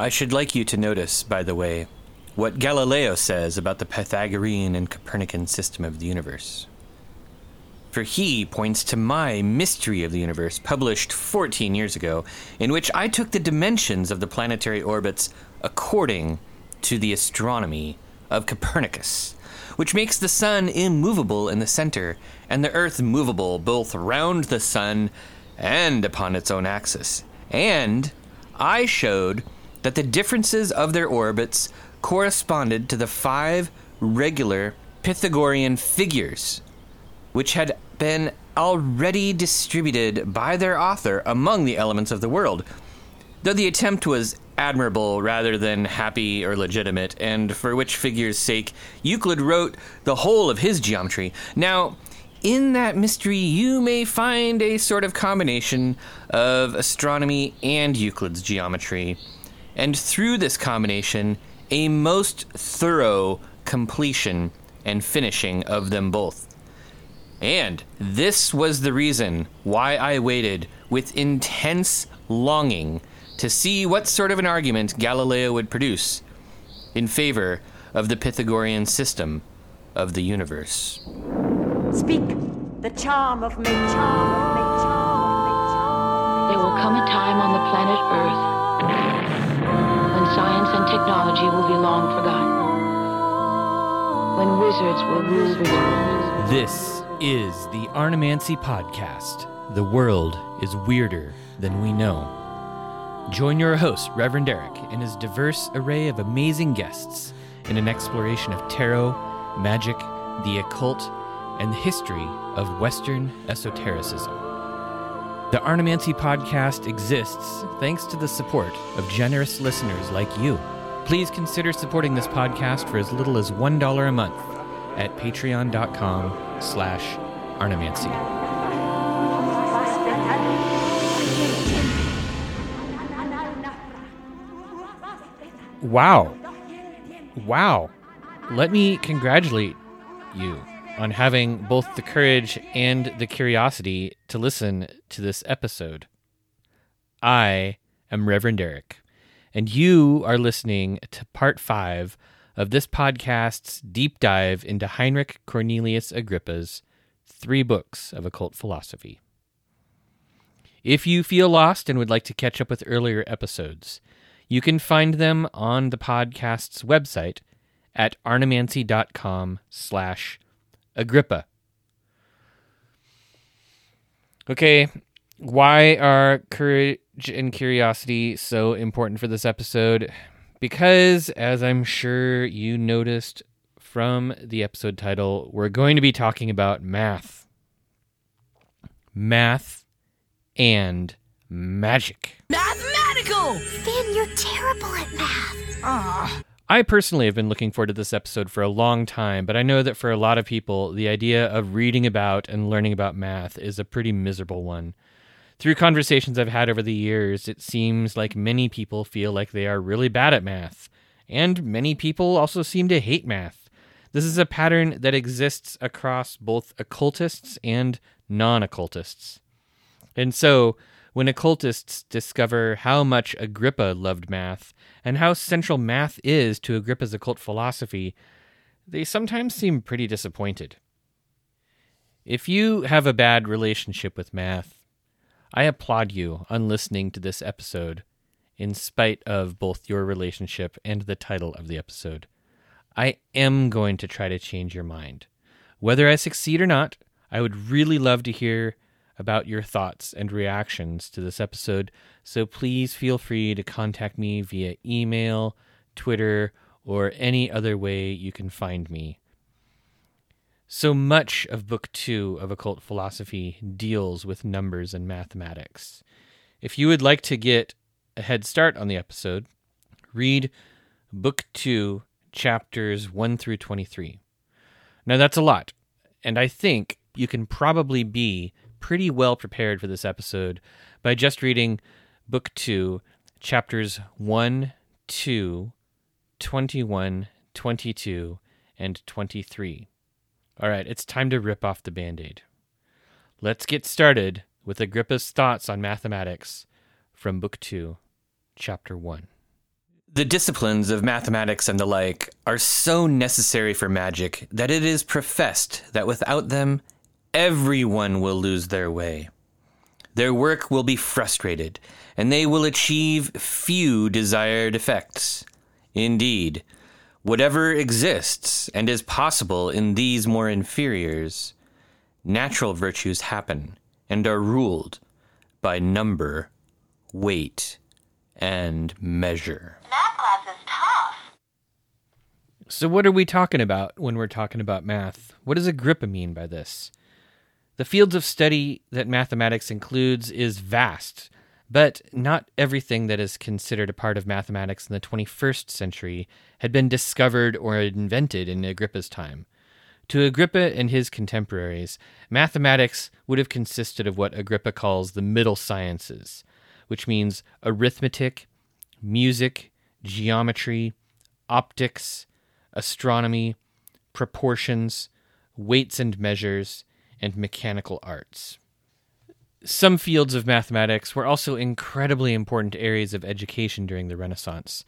I should like you to notice, by the way, what Galileo says about the Pythagorean and Copernican system of the universe. For he points to my Mystery of the Universe, published 14 years ago, in which I took the dimensions of the planetary orbits according to the astronomy of Copernicus, which makes the sun immovable in the center and the earth movable both round the sun and upon its own axis. And I showed that the differences of their orbits corresponded to the five regular Pythagorean figures, which had been already distributed by their author among the elements of the world. Though the attempt was admirable rather than happy or legitimate, and for which figure's sake Euclid wrote the whole of his geometry. Now, in that mystery, you may find a sort of combination of astronomy and Euclid's geometry. And through this combination, a most thorough completion and finishing of them both. And this was the reason why I waited with intense longing to see what sort of an argument Galileo would produce in favor of the Pythagorean system of the universe. Speak the charm of me, charm of me, charm of me, charm There will come a time on the planet Earth when science and technology will be long forgotten. When wizards will rule the world. This is the Arnemancy Podcast. The world is weirder than we know. Join your host, Reverend Eric, and his diverse array of amazing guests in an exploration of tarot, magic, the occult, and the history of Western esotericism. The Arnemancy Podcast exists thanks to the support of generous listeners like you. Please consider supporting this podcast for as little as $1 a month at patreon.com slash arnemancy. Wow. Wow. Let me congratulate you on having both the courage and the curiosity to listen to this episode. I am Reverend Eric, and you are listening to part five of this podcast's deep dive into Heinrich Cornelius Agrippa's three books of occult philosophy. If you feel lost and would like to catch up with earlier episodes, you can find them on the podcast's website at arnemancy.com slash Agrippa. Okay, why are courage and curiosity so important for this episode? Because, as I'm sure you noticed from the episode title, we're going to be talking about math. Math and magic. Mathematical! Finn, you're terrible at math. I personally have been looking forward to this episode for a long time, but I know that for a lot of people, the idea of reading about and learning about math is a pretty miserable one. Through conversations I've had over the years, it seems like many people feel like they are really bad at math, and many people also seem to hate math. This is a pattern that exists across both occultists and non occultists. And so, when occultists discover how much Agrippa loved math and how central math is to Agrippa's occult philosophy, they sometimes seem pretty disappointed. If you have a bad relationship with math, I applaud you on listening to this episode, in spite of both your relationship and the title of the episode. I am going to try to change your mind. Whether I succeed or not, I would really love to hear about your thoughts and reactions to this episode, so please feel free to contact me via email, Twitter, or any other way you can find me. So much of Book Two of Occult Philosophy deals with numbers and mathematics. If you would like to get a head start on the episode, read Book Two, chapters 1 through 23. Now, that's a lot, and I think you can probably be pretty well prepared for this episode by just reading Book 2, chapters 1, 2, 21, 22, and 23. All right, it's time to rip off the band aid. Let's get started with Agrippa's thoughts on mathematics from Book 2, Chapter 1. The disciplines of mathematics and the like are so necessary for magic that it is professed that without them, everyone will lose their way. Their work will be frustrated, and they will achieve few desired effects. Indeed, whatever exists and is possible in these more inferiors, natural virtues happen and are ruled by number, weight, and measure. Math class is tough. So, what are we talking about when we're talking about math? What does Agrippa mean by this? The fields of study that mathematics includes is vast, but not everything that is considered a part of mathematics in the 21st century had been discovered or invented in Agrippa's time. To Agrippa and his contemporaries, mathematics would have consisted of what Agrippa calls the middle sciences, which means arithmetic, music, geometry, optics, astronomy, proportions, weights and measures, and mechanical arts. Some fields of mathematics were also incredibly important areas of education during the Renaissance.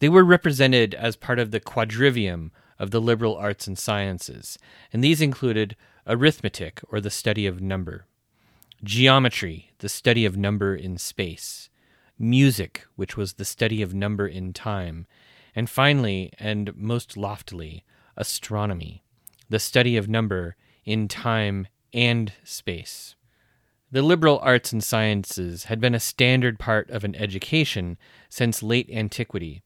They were represented as part of the quadrivium of the liberal arts and sciences, and these included arithmetic, or the study of number, geometry, the study of number in space, music, which was the study of number in time, and finally, and most loftily, astronomy, the study of number in time and space. The liberal arts and sciences had been a standard part of an education since late antiquity,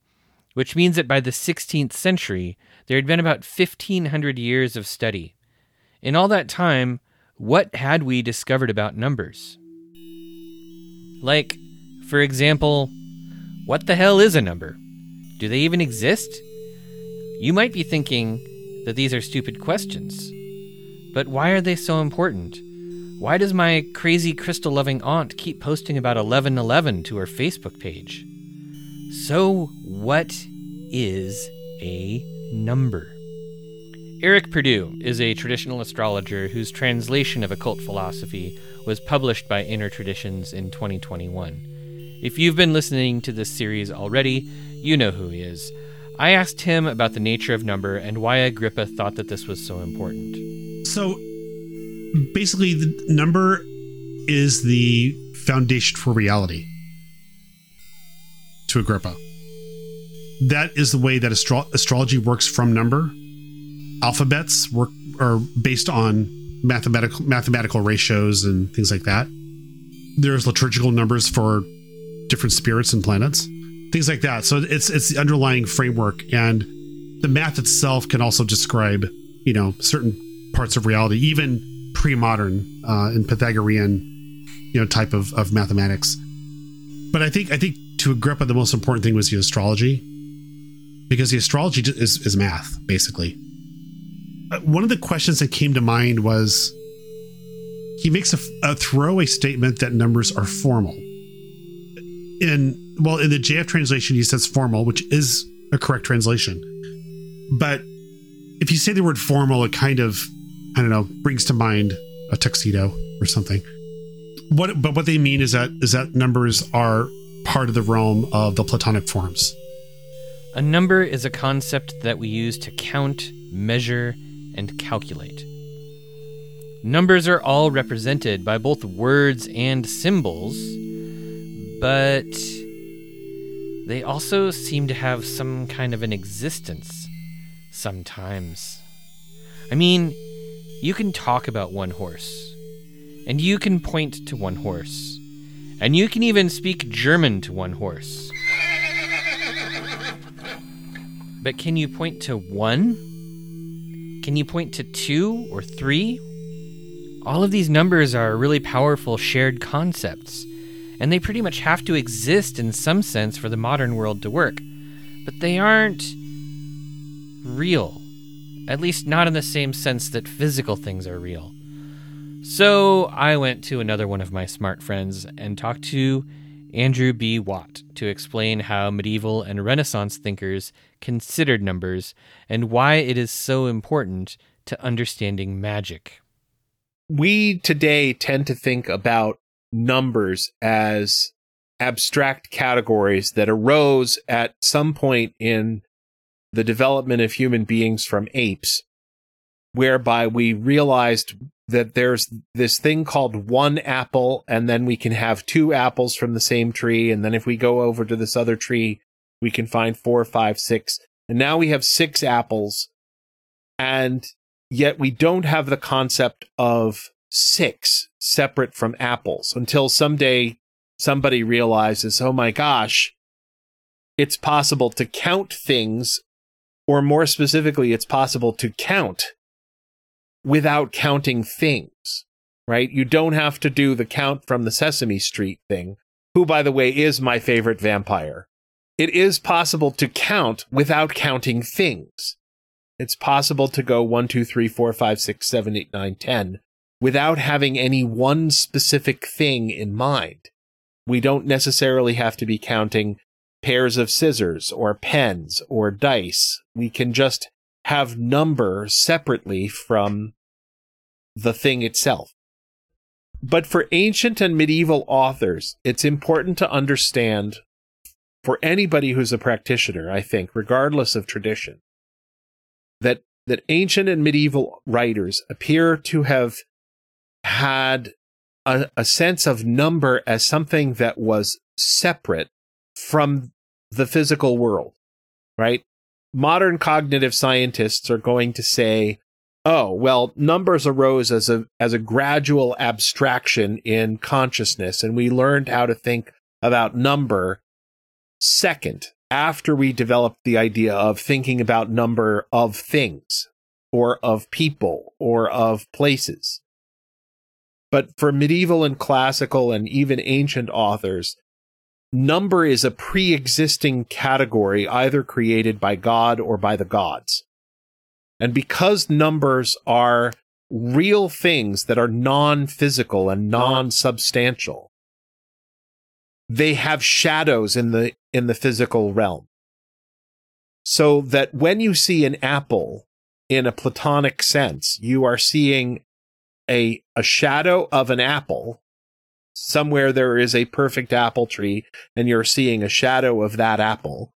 which means that by the 16th century, there had been about 1,500 years of study. In all that time, what had we discovered about numbers? Like, for example, what the hell is a number? Do they even exist? You might be thinking that these are stupid questions. But why are they so important? Why does my crazy crystal loving aunt keep posting about 1111 to her Facebook page? So, what is a number? Eric Purdue is a traditional astrologer whose translation of occult philosophy was published by Inner Traditions in 2021. If you've been listening to this series already, you know who he is. I asked him about the nature of number and why Agrippa thought that this was so important. So basically, the number is the foundation for reality to Agrippa. That is the way that astro- astrology works from number. Alphabets work are based on mathematical mathematical ratios and things like that. There's liturgical numbers for different spirits and planets, things like that. So it's it's the underlying framework, and the math itself can also describe you know certain parts of reality, even pre-modern uh, and Pythagorean you know type of, of mathematics. But I think I think to Agrippa the most important thing was the astrology, because the astrology is is math basically. Uh, One of the questions that came to mind was he makes a, a throwaway statement that numbers are formal. In well, in the JF translation, he says formal, which is a correct translation. But if you say the word formal, it kind of, I don't know, brings to mind a tuxedo or something. What, but what they mean is that is that numbers are part of the realm of the Platonic forms. A number is a concept that we use to count, measure, and calculate. Numbers are all represented by both words and symbols, but they also seem to have some kind of an existence sometimes. I mean, you can talk about one horse, and you can point to one horse, and you can even speak German to one horse. But can you point to one? Can you point to two or three? All of these numbers are really powerful shared concepts, and they pretty much have to exist in some sense for the modern world to work. But they aren't real. At least not in the same sense that physical things are real. So I went to another one of my smart friends and talked to Andrew B. Watt to explain how medieval and Renaissance thinkers considered numbers and why it is so important to understanding magic. we today tend to think about numbers as abstract categories that arose at some point in the development of human beings from apes, whereby we realized that there's this thing called one apple, and then we can have two apples from the same tree. And then if we go over to this other tree, we can find four, five, six. And now we have six apples. And yet we don't have the concept of six separate from apples until someday somebody realizes, oh my gosh, it's possible to count things, or more specifically, it's possible to count without counting things, right? You don't have to do the count from the Sesame Street thing, who, by the way, is my favorite vampire. It is possible to count without counting things. It's possible to go 1, 2, 3, 4, 5, 6, 7, 8, 9, 10 without having any one specific thing in mind. We don't necessarily have to be counting pairs of scissors or pens or dice. We can just have number separately from the thing itself. But for ancient and medieval authors, it's important to understand for anybody who's a practitioner, I think, regardless of tradition, that that ancient and medieval writers appear to have had a, a sense of number as something that was separate from the physical world, right? modern cognitive scientists are going to say, oh, well, numbers arose as a as a gradual abstraction in consciousness, and we learned how to think about number second after we developed the idea of thinking about number of things or of people or of places. But for medieval and classical and even ancient authors, number is a pre existing category either created by God or by the gods. And because numbers are real things that are non physical and non substantial, they have shadows in the in the physical realm. So that when you see an apple in a platonic sense, you are seeing a a shadow of an apple somewhere there is a perfect apple tree and you're seeing a shadow of that apple.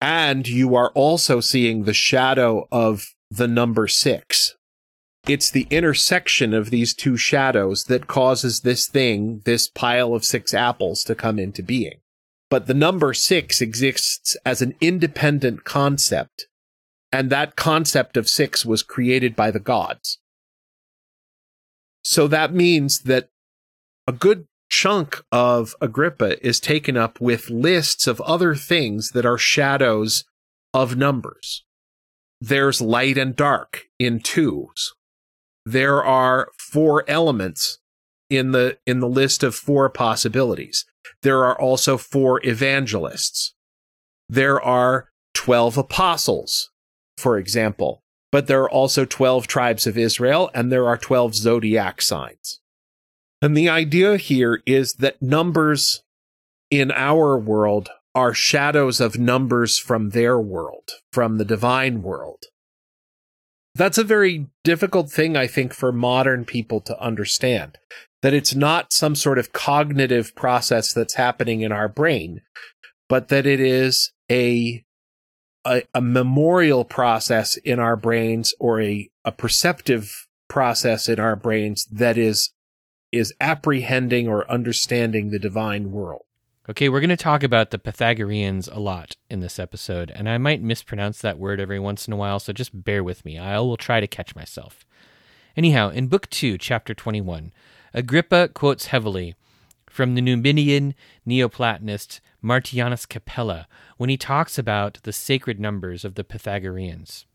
And you are also seeing the shadow of the number six. It's the intersection of these two shadows that causes this thing, this pile of six apples to come into being. But the number six exists as an independent concept. And that concept of six was created by the gods. So that means that a good chunk of Agrippa is taken up with lists of other things that are shadows of numbers. There's light and dark in twos. There are four elements in the in the list of four possibilities. There are also four evangelists. There are 12 apostles, for example, but there are also 12 tribes of Israel and there are 12 zodiac signs. And the idea here is that numbers in our world are shadows of numbers from their world, from the divine world. That's a very difficult thing, I think, for modern people to understand. That it's not some sort of cognitive process that's happening in our brain, but that it is a a, a memorial process in our brains or a, a perceptive process in our brains that is is apprehending or understanding the divine world. Okay, we're going to talk about the Pythagoreans a lot in this episode, and I might mispronounce that word every once in a while, so just bear with me. I will try to catch myself. Anyhow, in Book 2, Chapter 21, Agrippa quotes heavily from the Numidian Neoplatonist Martianus Capella when he talks about the sacred numbers of the Pythagoreans.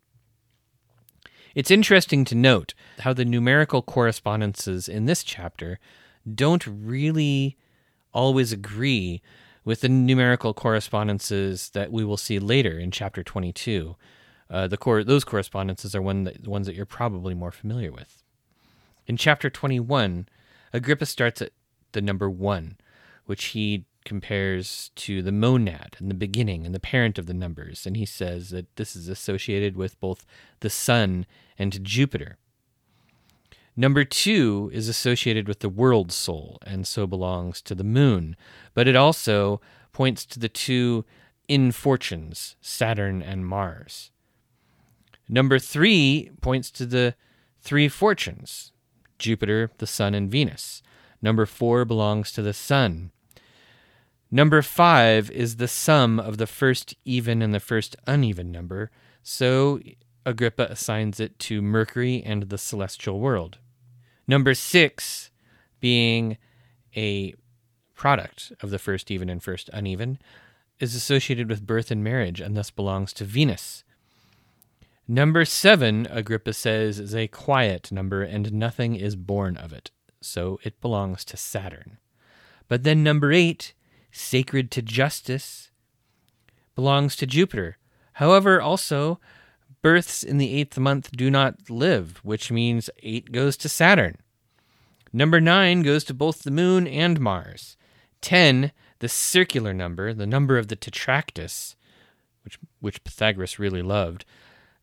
It's interesting to note how the numerical correspondences in this chapter don't really always agree with the numerical correspondences that we will see later in chapter 22. Uh, the cor- those correspondences are one that, ones that you're probably more familiar with. In chapter 21, Agrippa starts at the number 1, which he compares to the monad and the beginning and the parent of the numbers. And he says that this is associated with both the sun and to Jupiter. Number two is associated with the world soul and so belongs to the moon, but it also points to the two infortunes, Saturn and Mars. Number three points to the three fortunes, Jupiter, the Sun, and Venus. Number four belongs to the Sun. Number five is the sum of the first even and the first uneven number, so Agrippa assigns it to Mercury and the celestial world. Number six being a product of the first even and first uneven, is associated with birth and marriage and thus belongs to Venus. Number seven, Agrippa says, is a quiet number and nothing is born of it, so it belongs to Saturn. But then number eight, sacred to justice, belongs to Jupiter. However, also, births in the eighth month do not live, which means eight goes to Saturn. Number nine goes to both the moon and Mars. Ten, the circular number, the number of the tetractys, which, which Pythagoras really loved,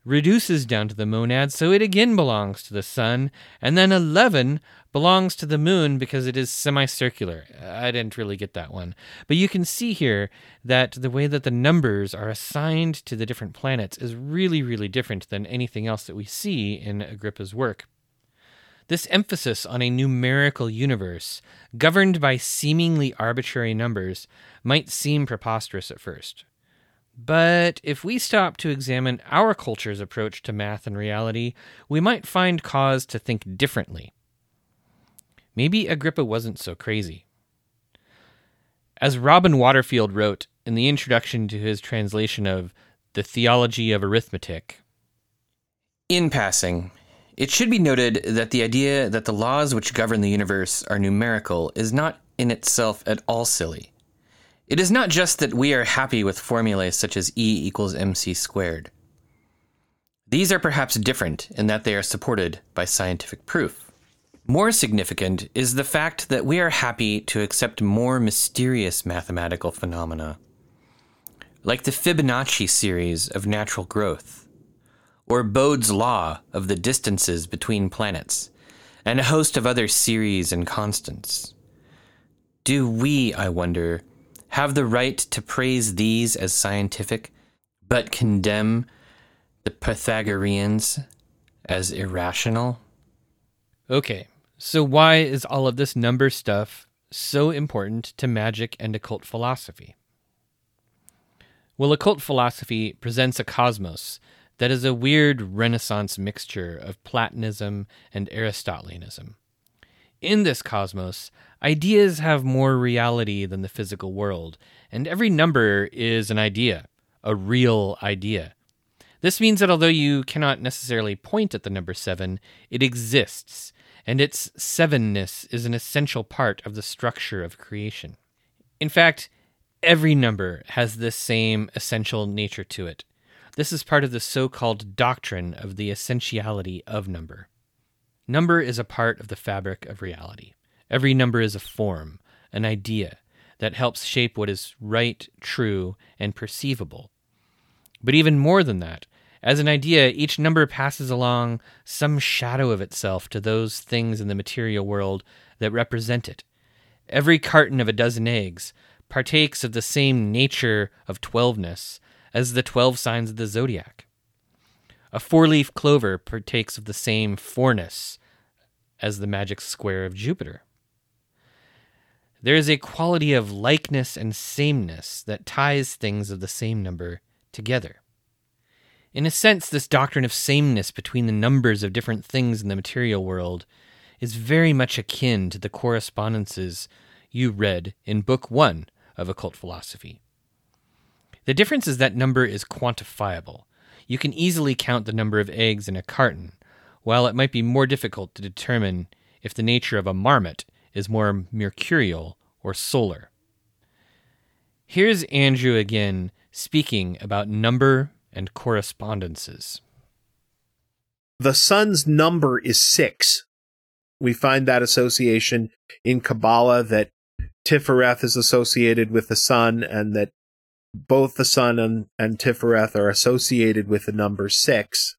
reduces down to the monad, so it again belongs to the sun. And then 11 belongs to the moon because it is semicircular. I didn't really get that one. But you can see here that the way that the numbers are assigned to the different planets is really, really different than anything else that we see in Agrippa's work. This emphasis on a numerical universe, governed by seemingly arbitrary numbers, might seem preposterous at first. But if we stop to examine our culture's approach to math and reality, we might find cause to think differently. Maybe Agrippa wasn't so crazy. As Robin Waterfield wrote in the introduction to his translation of The Theology of Arithmetic, In passing, it should be noted that the idea that the laws which govern the universe are numerical is not in itself at all silly. It is not just that we are happy with formulae such as E equals mc squared. These are perhaps different in that they are supported by scientific proof. More significant is the fact that we are happy to accept more mysterious mathematical phenomena, like the Fibonacci series of natural growth, or Bode's law of the distances between planets, and a host of other series and constants. Do we, I wonder, have the right to praise these as scientific, but condemn the Pythagoreans as irrational? Okay, so why is all of this number stuff so important to magic and occult philosophy? Well, occult philosophy presents a cosmos that is a weird Renaissance mixture of Platonism and Aristotelianism. In this cosmos, ideas have more reality than the physical world, and every number is an idea, a real idea. This means that although you cannot necessarily point at the number seven, it exists, and its sevenness is an essential part of the structure of creation. In fact, every number has this same essential nature to it. This is part of the so called doctrine of the essentiality of number. Number is a part of the fabric of reality. Every number is a form, an idea that helps shape what is right, true, and perceivable. But even more than that, as an idea, each number passes along some shadow of itself to those things in the material world that represent it. Every carton of a dozen eggs partakes of the same nature of twelveness as the twelve signs of the zodiac. A four leaf clover partakes of the same fourness as the magic square of Jupiter. There is a quality of likeness and sameness that ties things of the same number together. In a sense, this doctrine of sameness between the numbers of different things in the material world is very much akin to the correspondences you read in Book One of Occult Philosophy. The difference is that number is quantifiable. You can easily count the number of eggs in a carton, while it might be more difficult to determine if the nature of a marmot is more mercurial or solar. Here's Andrew again speaking about number and correspondences. The sun's number is six. We find that association in Kabbalah that Tifereth is associated with the sun and that both the sun and, and Tifereth are associated with the number six.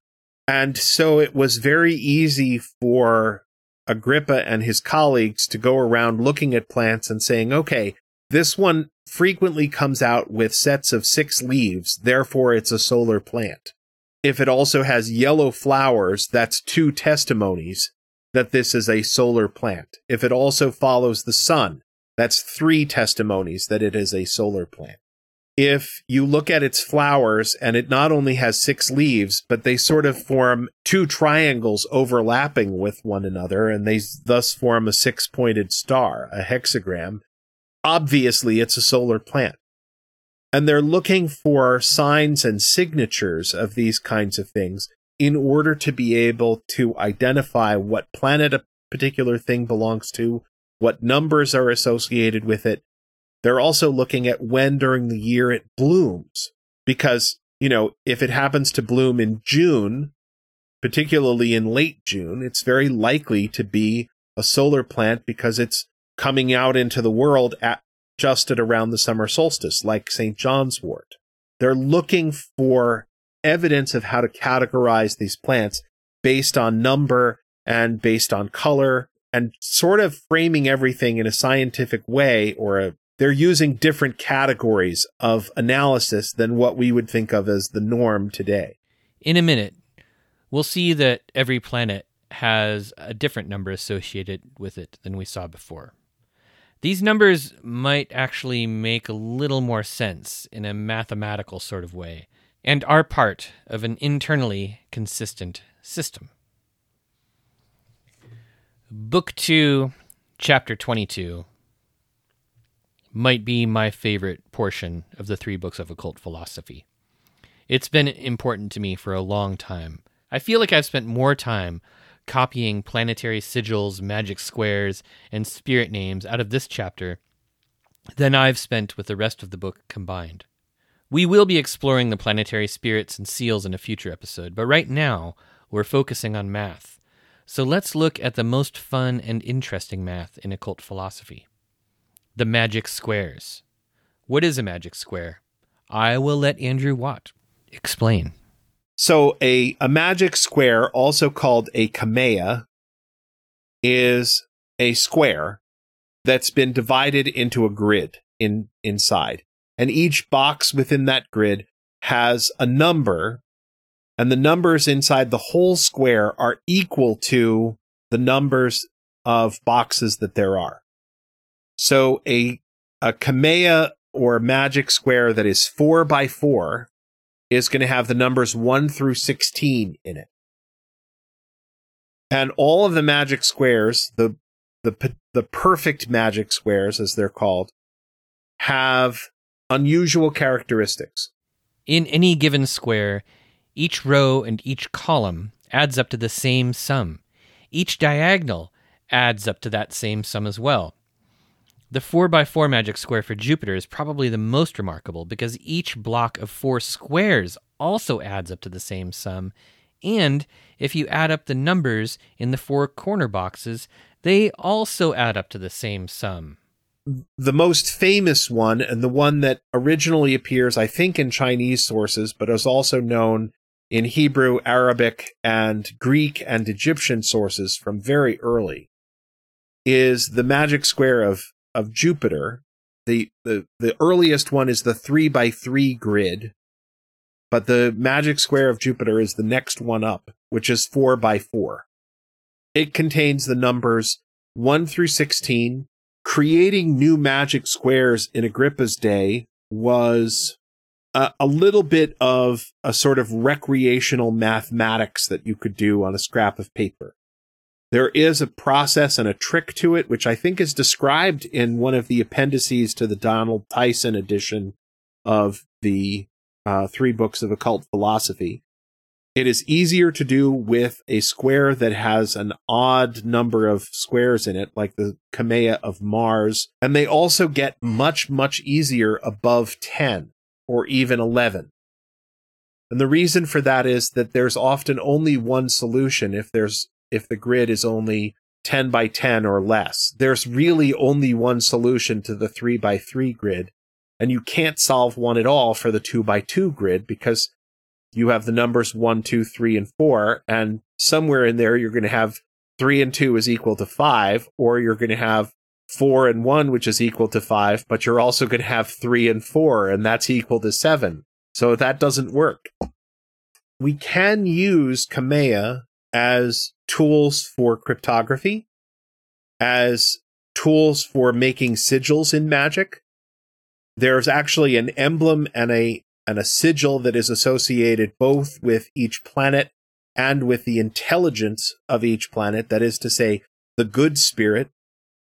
And so it was very easy for Agrippa and his colleagues to go around looking at plants and saying, okay, this one frequently comes out with sets of six leaves, therefore it's a solar plant. If it also has yellow flowers, that's two testimonies that this is a solar plant. If it also follows the sun, that's three testimonies that it is a solar plant. If you look at its flowers and it not only has six leaves, but they sort of form two triangles overlapping with one another, and they thus form a six pointed star, a hexagram, obviously it's a solar plant. And they're looking for signs and signatures of these kinds of things in order to be able to identify what planet a particular thing belongs to, what numbers are associated with it. They're also looking at when during the year it blooms. Because, you know, if it happens to bloom in June, particularly in late June, it's very likely to be a solar plant because it's coming out into the world at just at around the summer solstice, like St. John's wort. They're looking for evidence of how to categorize these plants based on number and based on color and sort of framing everything in a scientific way or a, they're using different categories of analysis than what we would think of as the norm today. In a minute, we'll see that every planet has a different number associated with it than we saw before. These numbers might actually make a little more sense in a mathematical sort of way and are part of an internally consistent system. Book 2, Chapter 22 might be my favorite portion of the three books of occult philosophy. It's been important to me for a long time. I feel like I've spent more time copying planetary sigils, magic squares, and spirit names out of this chapter than I've spent with the rest of the book combined. We will be exploring the planetary spirits and seals in a future episode, but right now we're focusing on math. So let's look at the most fun and interesting math in occult philosophy the magic squares. What is a magic square? I will let Andrew Watt explain. So a, a magic square, also called a kamea, is a square that's been divided into a grid in inside. And each box within that grid has a number, and the numbers inside the whole square are equal to the numbers of boxes that there are. So a a kamea or magic square that is four by four is going to have the numbers 1 through 16 in it. And all of the magic squares, the the the perfect magic squares as they're called, have unusual characteristics. In any given square, each row and each column adds up to the same sum. Each diagonal adds up to that same sum as well. The 4x4 magic square for Jupiter is probably the most remarkable because each block of four squares also adds up to the same sum. And if you add up the numbers in the four corner boxes, they also add up to the same sum. The most famous one, and the one that originally appears, I think, in Chinese sources, but is also known in Hebrew, Arabic, and Greek and Egyptian sources from very early, is the magic square of of Jupiter. The, the, the earliest one is the three by three grid, but the magic square of Jupiter is the next one up, which is four by four. It contains the numbers one through 16. Creating new magic squares in Agrippa's day was a, a little bit of a sort of recreational mathematics that you could do on a scrap of paper. There is a process and a trick to it, which I think is described in one of the appendices to the Donald Tyson edition of the uh, three books of occult philosophy. It is easier to do with a square that has an odd number of squares in it, like the Kamea of Mars. And they also get much, much easier above 10 or even 11. And the reason for that is that there's often only one solution if there's if the grid is only 10 by 10 or less. There's really only one solution to the 3 by 3 grid, and you can't solve one at all for the 2 by 2 grid because you have the numbers 1, 2, 3, and 4, and somewhere in there you're going to have three and two is equal to five, or you're going to have four and one, which is equal to five, but you're also going to have three and four, and that's equal to seven. So that doesn't work. We can use Kamea as tools for cryptography, as tools for making sigils in magic. There's actually an emblem and a and a sigil that is associated both with each planet and with the intelligence of each planet. That is to say, the good spirit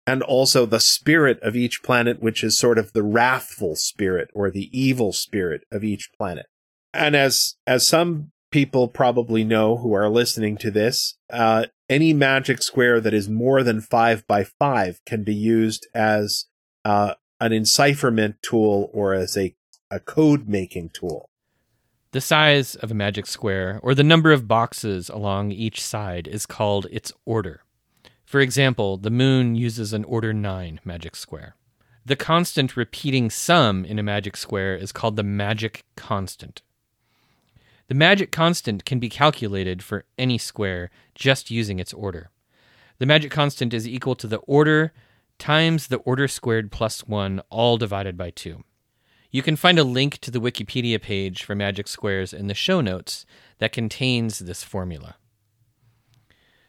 and also the spirit of each planet, which is sort of the wrathful spirit or the evil spirit of each planet. And as, as some people probably know who are listening to this, uh, any magic square that is more than five by five can be used as uh, an encipherment tool or as a, a code making tool. The size of a magic square, or the number of boxes along each side, is called its order. For example, the moon uses an order 9 magic square. The constant repeating sum in a magic square is called the magic constant. The magic constant can be calculated for any square just using its order. The magic constant is equal to the order times the order squared plus 1, all divided by 2. You can find a link to the Wikipedia page for magic squares in the show notes that contains this formula.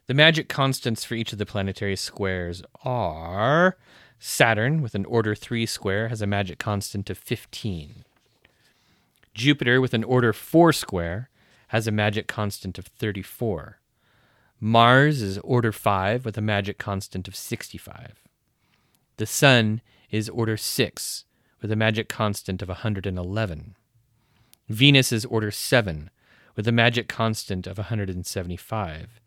The magic constants for each of the planetary squares are Saturn, with an order 3 square, has a magic constant of 15. Jupiter, with an order 4 square, has a magic constant of 34. Mars is order 5 with a magic constant of 65. The Sun is order 6 with a magic constant of 111. Venus is order 7 with a magic constant of 175.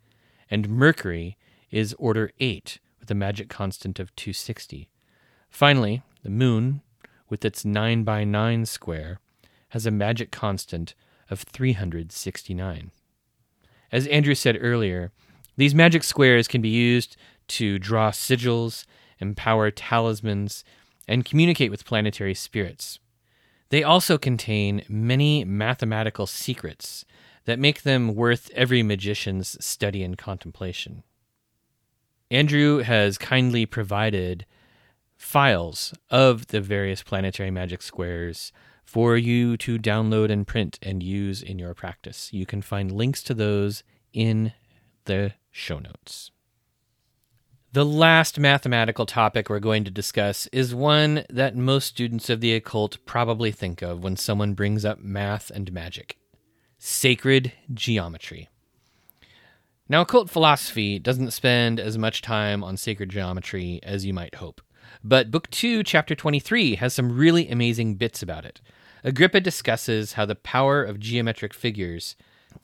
And Mercury is order 8 with a magic constant of 260. Finally, the Moon, with its 9 by 9 square, has a magic constant of 369. As Andrew said earlier, these magic squares can be used to draw sigils, empower talismans, and communicate with planetary spirits. They also contain many mathematical secrets that make them worth every magician's study and contemplation. Andrew has kindly provided files of the various planetary magic squares for you to download and print and use in your practice. You can find links to those in the show notes. The last mathematical topic we're going to discuss is one that most students of the occult probably think of when someone brings up math and magic sacred geometry. Now, occult philosophy doesn't spend as much time on sacred geometry as you might hope, but Book 2, Chapter 23 has some really amazing bits about it. Agrippa discusses how the power of geometric figures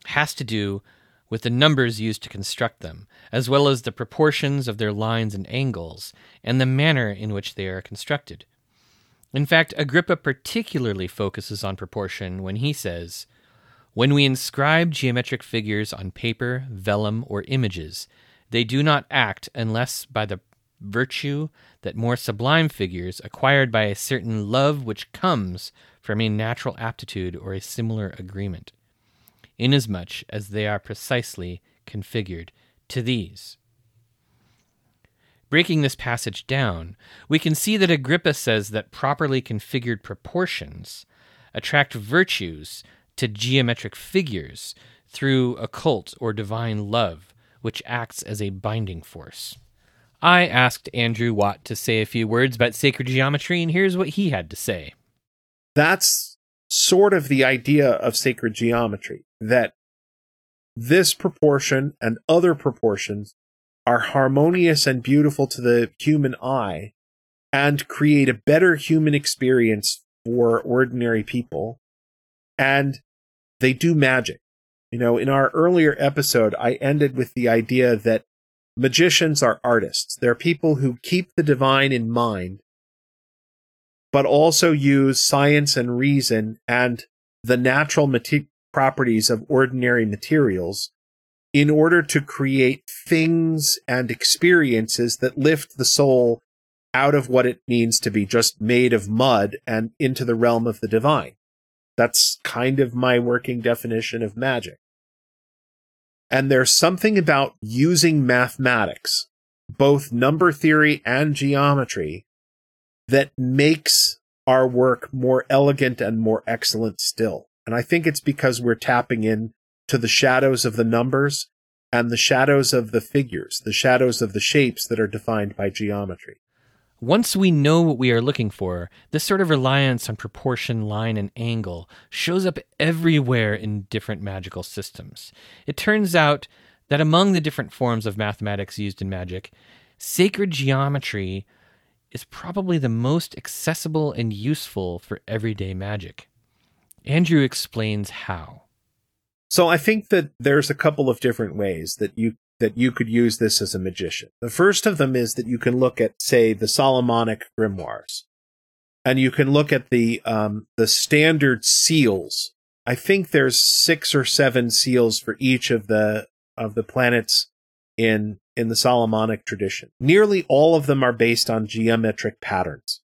has to do with the numbers used to construct them, as well as the proportions of their lines and angles, and the manner in which they are constructed. In fact, Agrippa particularly focuses on proportion when he says, When we inscribe geometric figures on paper, vellum, or images, they do not act unless by the virtue that more sublime figures acquired by a certain love which comes from a natural aptitude or a similar agreement inasmuch as they are precisely configured to these. Breaking this passage down, we can see that Agrippa says that properly configured proportions attract virtues to geometric figures through occult or divine love, which acts as a binding force. I asked Andrew Watt to say a few words about sacred geometry, and here's what he had to say. That's sort of the idea of sacred geometry that this proportion and other proportions are harmonious and beautiful to the human eye and create a better human experience for ordinary people. And they do magic. You know, in our earlier episode, I ended with the idea that magicians are artists. They're people who keep the divine in mind, but also use science and reason and the natural mati- properties of ordinary materials in order to create things and experiences that lift the soul out of what it means to be just made of mud and into the realm of the divine. That's kind of my working definition of magic. And there's something about using mathematics, both number theory and geometry, that makes our work more elegant and more excellent still. And I think it's because we're tapping in to the shadows of the numbers and the shadows of the figures, the shadows of the shapes that are defined by geometry. Once we know what we are looking for, this sort of reliance on proportion, line, and angle shows up everywhere in different magical systems. It turns out that among the different forms of mathematics used in magic, sacred geometry is probably the most accessible and useful for everyday magic. Andrew explains how. So I think that there's a couple of different ways that you that you could use this as a magician. The first of them is that you can look at, say, the Solomonic grimoires, and you can look at the um, the standard seals. I think there's six or seven seals for each of the of the planets in in the Solomonic tradition. Nearly all of them are based on geometric patterns.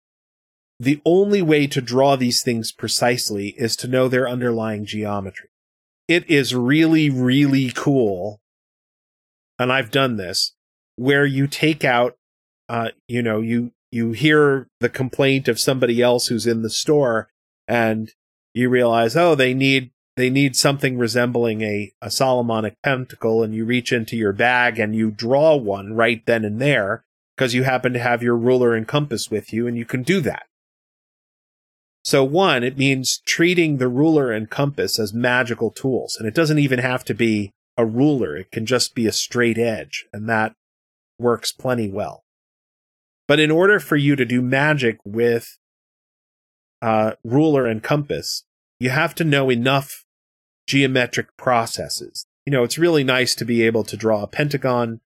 The only way to draw these things precisely is to know their underlying geometry. It is really, really cool. And I've done this where you take out, uh, you know, you, you hear the complaint of somebody else who's in the store and you realize, oh, they need they need something resembling a, a Solomonic pentacle, and you reach into your bag and you draw one right then and there because you happen to have your ruler and compass with you, and you can do that. So, one, it means treating the ruler and compass as magical tools, and it doesn't even have to be a ruler, it can just be a straight edge, and that works plenty well. But in order for you to do magic with uh, ruler and compass, you have to know enough geometric processes. You know, it's really nice to be able to draw a pentagon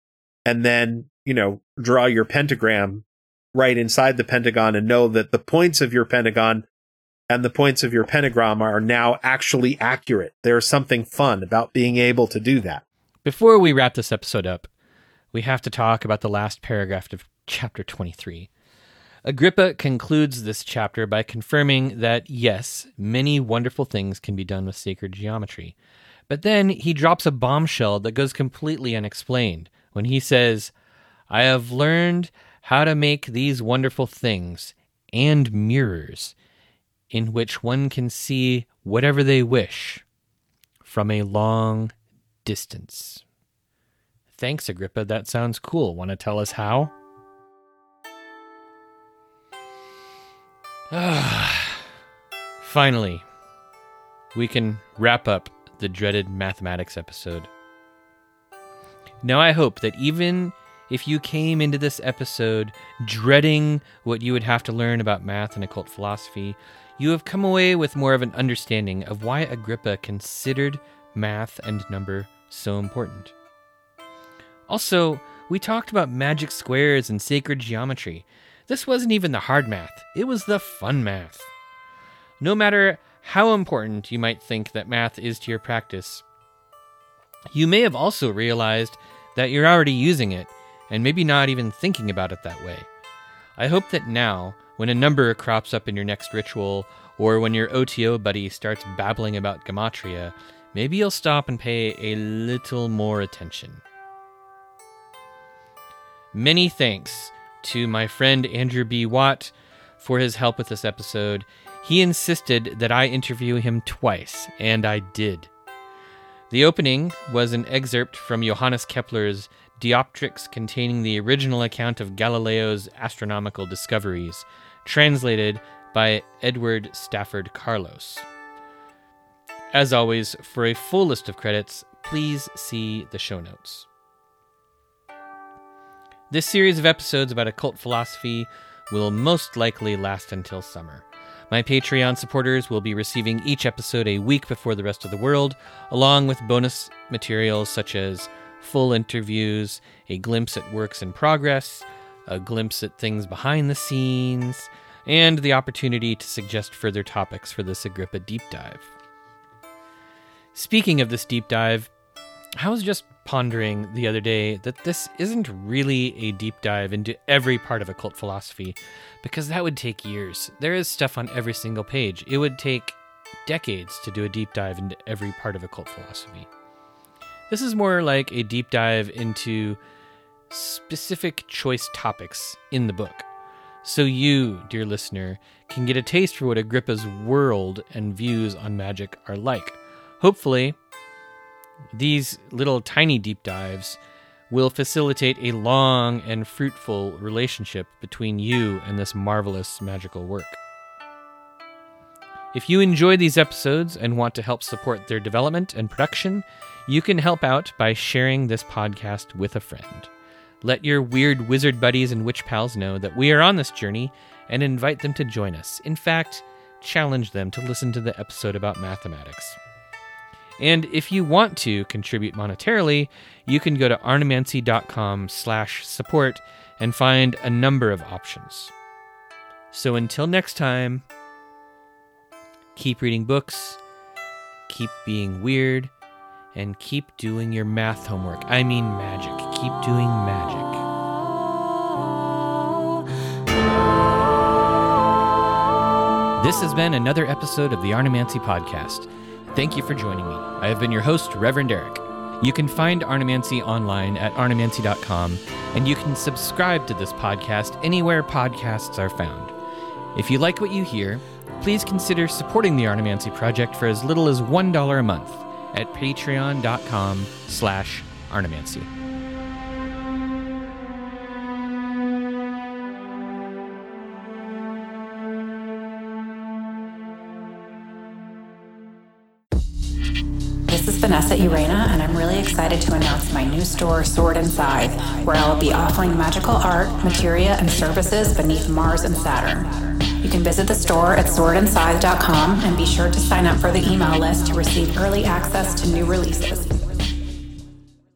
and then, you know, draw your pentagram right inside the pentagon and know that the points of your pentagon and the points of your pentagram are now actually accurate. There's something fun about being able to do that. Before we wrap this episode up, we have to talk about the last paragraph of chapter 23. Agrippa concludes this chapter by confirming that, yes, many wonderful things can be done with sacred geometry. But then he drops a bombshell that goes completely unexplained when he says, I have learned how to make these wonderful things and mirrors in which one can see whatever they wish from a long distance. Thanks, Agrippa. That sounds cool. Want to tell us how? Finally, we can wrap up the dreaded mathematics episode. Now, I hope that even if you came into this episode dreading what you would have to learn about math and occult philosophy, you have come away with more of an understanding of why Agrippa considered math and number so important. Also, we talked about magic squares and sacred geometry, this wasn't even the hard math, it was the fun math. No matter how important you might think that math is to your practice, you may have also realized that you're already using it and maybe not even thinking about it that way. I hope that now, when a number crops up in your next ritual, or when your OTO buddy starts babbling about gematria, maybe you'll stop and pay a little more attention. Many thanks to my friend Andrew B. Watt for his help with this episode. He insisted that I interview him twice, and I did. The opening was an excerpt from Johannes Kepler's Dioptrics containing the original account of Galileo's astronomical discoveries, translated by Edward Stafford Carlos. As always, for a full list of credits, please see the show notes. This series of episodes about occult philosophy will most likely last until summer. My Patreon supporters will be receiving each episode a week before the rest of the world, along with bonus materials such as full interviews, a glimpse at works in progress, a glimpse at things behind the scenes, and the opportunity to suggest further topics for this Agrippa deep dive. Speaking of this deep dive, I was just pondering the other day that this isn't really a deep dive into every part of occult philosophy, because that would take years. There is stuff on every single page. It would take decades to do a deep dive into every part of occult philosophy. This is more like a deep dive into specific choice topics in the book. So you, dear listener, can get a taste for what Agrippa's world and views on magic are like. Hopefully, these little tiny deep dives will facilitate a long and fruitful relationship between you and this marvelous magical work. If you enjoy these episodes and want to help support their development and production, you can help out by sharing this podcast with a friend. Let your weird wizard buddies and witch pals know that we are on this journey and invite them to join us. In fact, challenge them to listen to the episode about mathematics. And if you want to contribute monetarily, you can go to arnemancy.com slash support and find a number of options. So until next time, keep reading books, keep being weird, and keep doing your math homework. I mean magic. Keep doing magic. This has been another episode of the Arnemancy Podcast. Thank you for joining me. I have been your host, Reverend Eric. You can find Arnemancy online at arnemancy.com, and you can subscribe to this podcast anywhere podcasts are found. If you like what you hear, please consider supporting the Arnemancy Project for as little as $1 a month at patreon.com slash arnemancy. Vanessa Urena, and I'm really excited to announce my new store, Sword and Scythe, where I will be offering magical art, materia, and services beneath Mars and Saturn. You can visit the store at swordandscythe.com and be sure to sign up for the email list to receive early access to new releases.